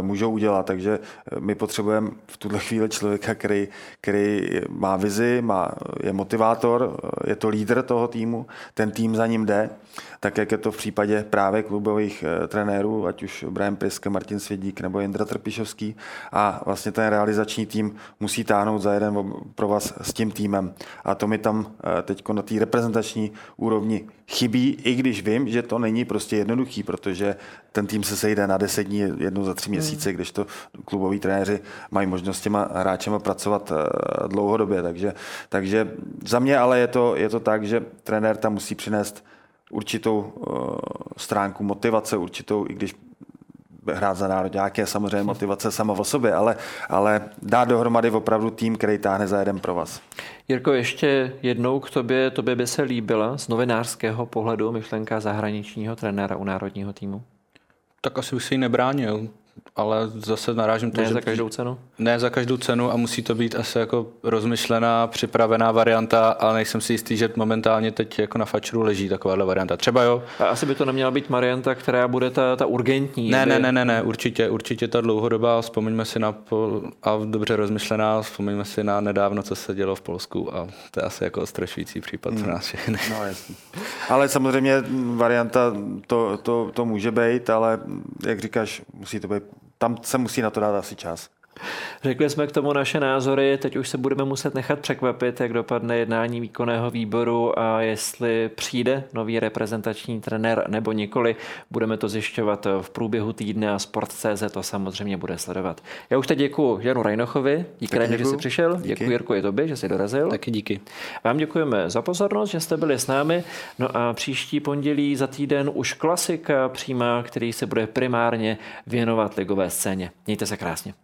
můžou udělat, takže my potřebujeme v tuhle chvíli člověka, který, který má vizi, má, je motivátor, je to lídr toho týmu, ten tým za ním jde, tak jak je to v případě právě klubových eh, trenérů, ať už Brian Pisk, Martin Svědík nebo Jindra Trpišovský a vlastně ten realizační tým musí táhnout za jeden pro vás s tím týmem. A to mi tam eh, teď na té reprezentační úrovni chybí, i když vím, že to není prostě jednoduchý, protože ten tým se sejde na deset dní, jednou za tři měsíce, hmm. když to kluboví trenéři mají možnost s těma hráčema pracovat eh, dlouhodobě. Takže, takže za mě ale je to, je to tak, že trenér tam musí přinést určitou uh, stránku motivace, určitou, i když hrát za národňáky je samozřejmě motivace sama o sobě, ale, ale dát dohromady opravdu tým, který táhne za jeden pro vás. Jirko, ještě jednou k tobě, tobě by se líbila z novinářského pohledu myšlenka zahraničního trenéra u národního týmu? Tak asi bych si ji nebránil ale zase narážím to, ne že... za každou cenu? Ne za každou cenu a musí to být asi jako rozmyšlená, připravená varianta, ale nejsem si jistý, že momentálně teď jako na fačru leží takováhle varianta. Třeba jo. A asi by to neměla být varianta, která bude ta, ta urgentní. Ne, ne, ne, ne, ne, určitě, určitě ta dlouhodobá, vzpomeňme si na pol, a dobře rozmyšlená, vzpomeňme si na nedávno, co se dělo v Polsku a to je asi jako strašující případ hmm. pro nás všechny. No, jasný. Ale samozřejmě varianta to, to, to může být, ale jak říkáš, musí to být tam se musí na to dát asi čas. Řekli jsme k tomu naše názory, teď už se budeme muset nechat překvapit, jak dopadne jednání výkonného výboru a jestli přijde nový reprezentační trenér nebo nikoli. Budeme to zjišťovat v průběhu týdne a Sport.cz to samozřejmě bude sledovat. Já už teď děkuji Janu Rajnochovi, díky, Rajno, že jsi přišel, díky. děkuji Jirku i tobě, že jsi dorazil. Taky díky. Vám děkujeme za pozornost, že jste byli s námi. No a příští pondělí za týden už klasika přímá, který se bude primárně věnovat ligové scéně. Mějte se krásně.